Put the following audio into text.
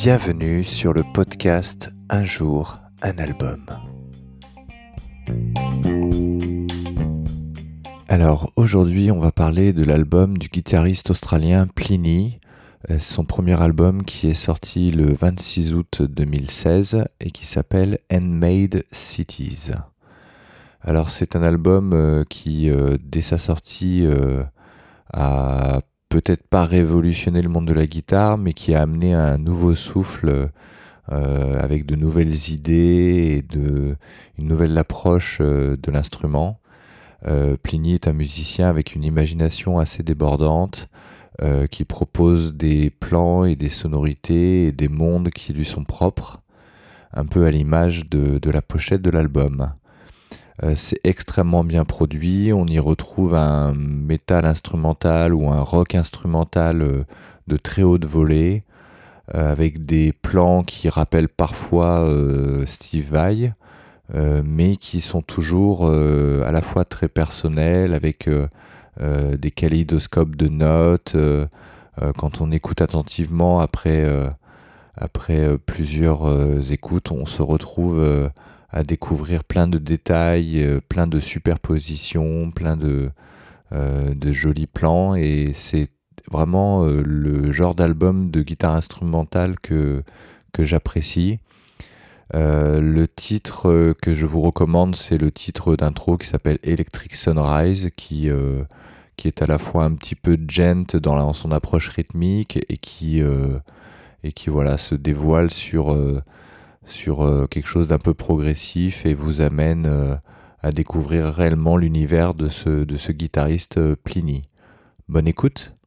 Bienvenue sur le podcast Un jour, un album. Alors aujourd'hui on va parler de l'album du guitariste australien Pliny, euh, son premier album qui est sorti le 26 août 2016 et qui s'appelle Handmade Cities. Alors c'est un album euh, qui euh, dès sa sortie a peut-être pas révolutionné le monde de la guitare, mais qui a amené un nouveau souffle euh, avec de nouvelles idées et de, une nouvelle approche euh, de l'instrument. Euh, Pliny est un musicien avec une imagination assez débordante, qui propose des plans et des sonorités et des mondes qui lui sont propres, un peu à l'image de la pochette de l'album. Euh, c'est extrêmement bien produit. On y retrouve un métal instrumental ou un rock instrumental euh, de très haute volée, euh, avec des plans qui rappellent parfois Steve Vai, mais qui sont toujours à la fois très personnels, avec des kaléidoscopes de notes. quand on écoute attentivement après, après plusieurs écoutes, on se retrouve à découvrir plein de détails, euh, plein de superpositions, plein de, euh, de jolis plans. Et c'est vraiment euh, le genre d'album de guitare instrumentale que, que j'apprécie. le titre que je vous recommande, c'est le titre d'intro qui s'appelle Electric Sunrise, qui, qui est à la fois un petit peu gent dans, son approche rythmique et qui, et qui voilà, se dévoile sur sur euh, quelque chose d'un peu progressif et vous amène euh, à découvrir réellement l'univers de ce, de ce guitariste euh, Pliny. Bonne écoute